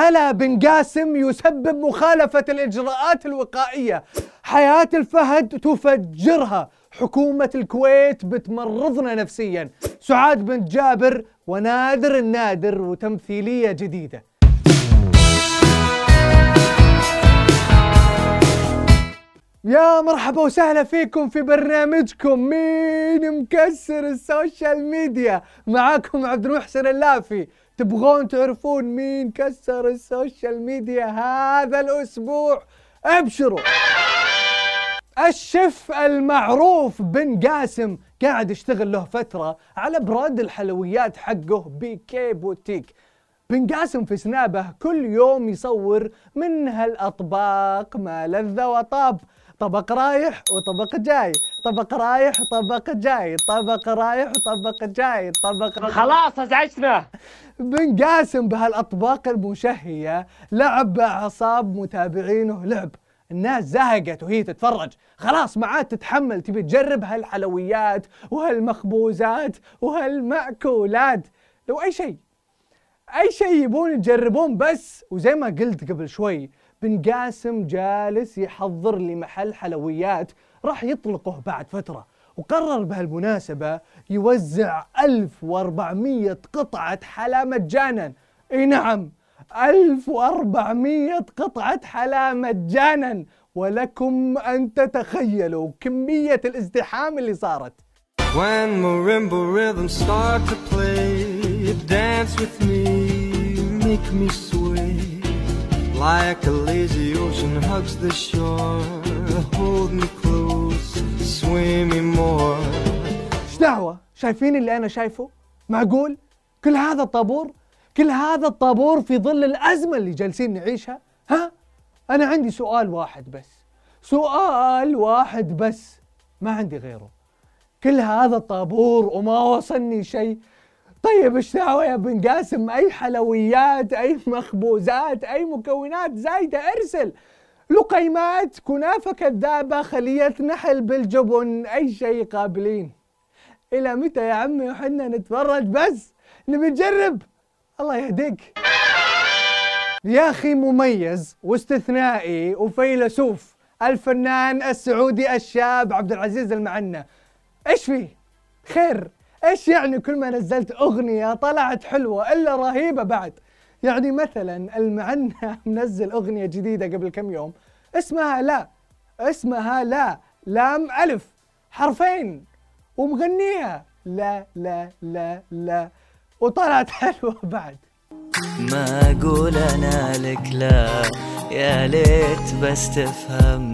حلا بن قاسم يسبب مخالفة الإجراءات الوقائية. حياة الفهد تفجرها. حكومة الكويت بتمرضنا نفسيا. سعاد بن جابر ونادر النادر وتمثيلية جديدة. يا مرحبا وسهلا فيكم في برنامجكم مين مكسر ال social media. معاكم عبد المحسن اللافي. تبغون تعرفون مين كسر ال social media هذا الأسبوع؟ ابشروا. الشيف المعروف بن قاسم قاعد يشتغل له فترة على brand الحلويات حقه بيكي بوتيك. بن قاسم في سنابه كل يوم يصور من هالأطباق ما لذ وطاب. طبق رايح وطبق جاي. طبق رايح وطبق جاي. طبق رايح وطبق جاي. طبق خلاص ازعجنا. بن قاسم بهالأطباق المشهية لعب باعصاب متابعينه لعب الناس زهقت وهي تتفرج. خلاص ما عاد تتحمل. تبي تجرب هالحلويات وهالمخبوزات وهالمأكولات. لو أي شيء أي شيء يبون يجربون بس وزي ما قلت قبل شوي بن قاسم جالس يحضر لمحل حلويات راح يطلقه بعد فترة وقرر بهالمناسبة يوزع 1400 قطعة حلا مجانا. إي نعم 1400 قطعة حلا مجانا. ولكم أن تتخيلوا كمية الازدحام اللي صارت. When marimba rhythms start to play, dance with me, make me sway. Like a lazy ocean hugs the shore, hold me close, sway me more. إيش دعوة؟ شايفين اللي أنا شايفه؟ معقول؟ كل هذا الطابور؟ كل هذا الطابور في ظل الأزمة اللي جالسين نعيشها؟ ها؟ أنا عندي سؤال واحد بس سؤال واحد بس ما عندي غيره كل هذا الطابور وما وصلني شيء طيب إيش دعوة يا بن قاسم أي حلويات أي مخبوزات أي مكونات زايدة ارسل. لقيمات كنافة كذابة خلية نحل بالجبن أي شيء قابلين. إلى متى يا عمي وحنا نتفرج بس؟ نبي نجرب. الله يهديك. يا أخي مميز واستثنائي وفيلسوف الفنان السعودي الشاب عبد العزيز المعنى. إيش فيه؟ خير. إيش يعني كل ما نزلت أغنية طلعت حلوة إلا رهيبة بعد؟ يعني مثلا المعنى منزل أغنية جديدة قبل كم يوم اسمها لا اسمها لا لام ألف حرفين ومغنيها لا لا لا لا وطلعت حلوة بعد. ما أقول أنا لك لا يا ليت بس تفهم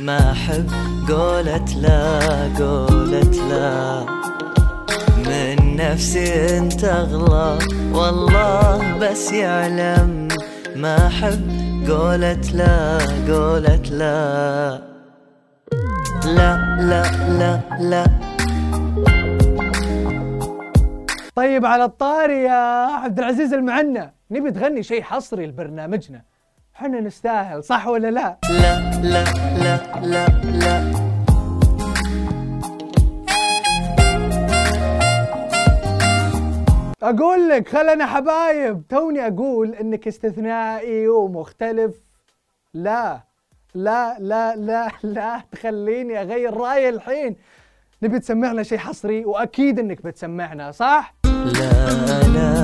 ما أحب قولة لا قولة لا. نفسي انت اغلى والله بس يعلم ما احب قولة لا قولة لا. لا لا لا لا. طيب على الطاري يا عبد العزيز المعنى نبي تغني شيء حصري لبرنامجنا. إحنا نستاهل صح ولا لا؟ لا لا لا لا لا. أقول لك خلنا حبايب. توني أقول إنك استثنائي ومختلف. لا لا لا لا لا تخليني أغير رأيي الحين. نبي تسمعنا شيء حصري وأكيد إنك بتسمعنا صح؟ لا لا.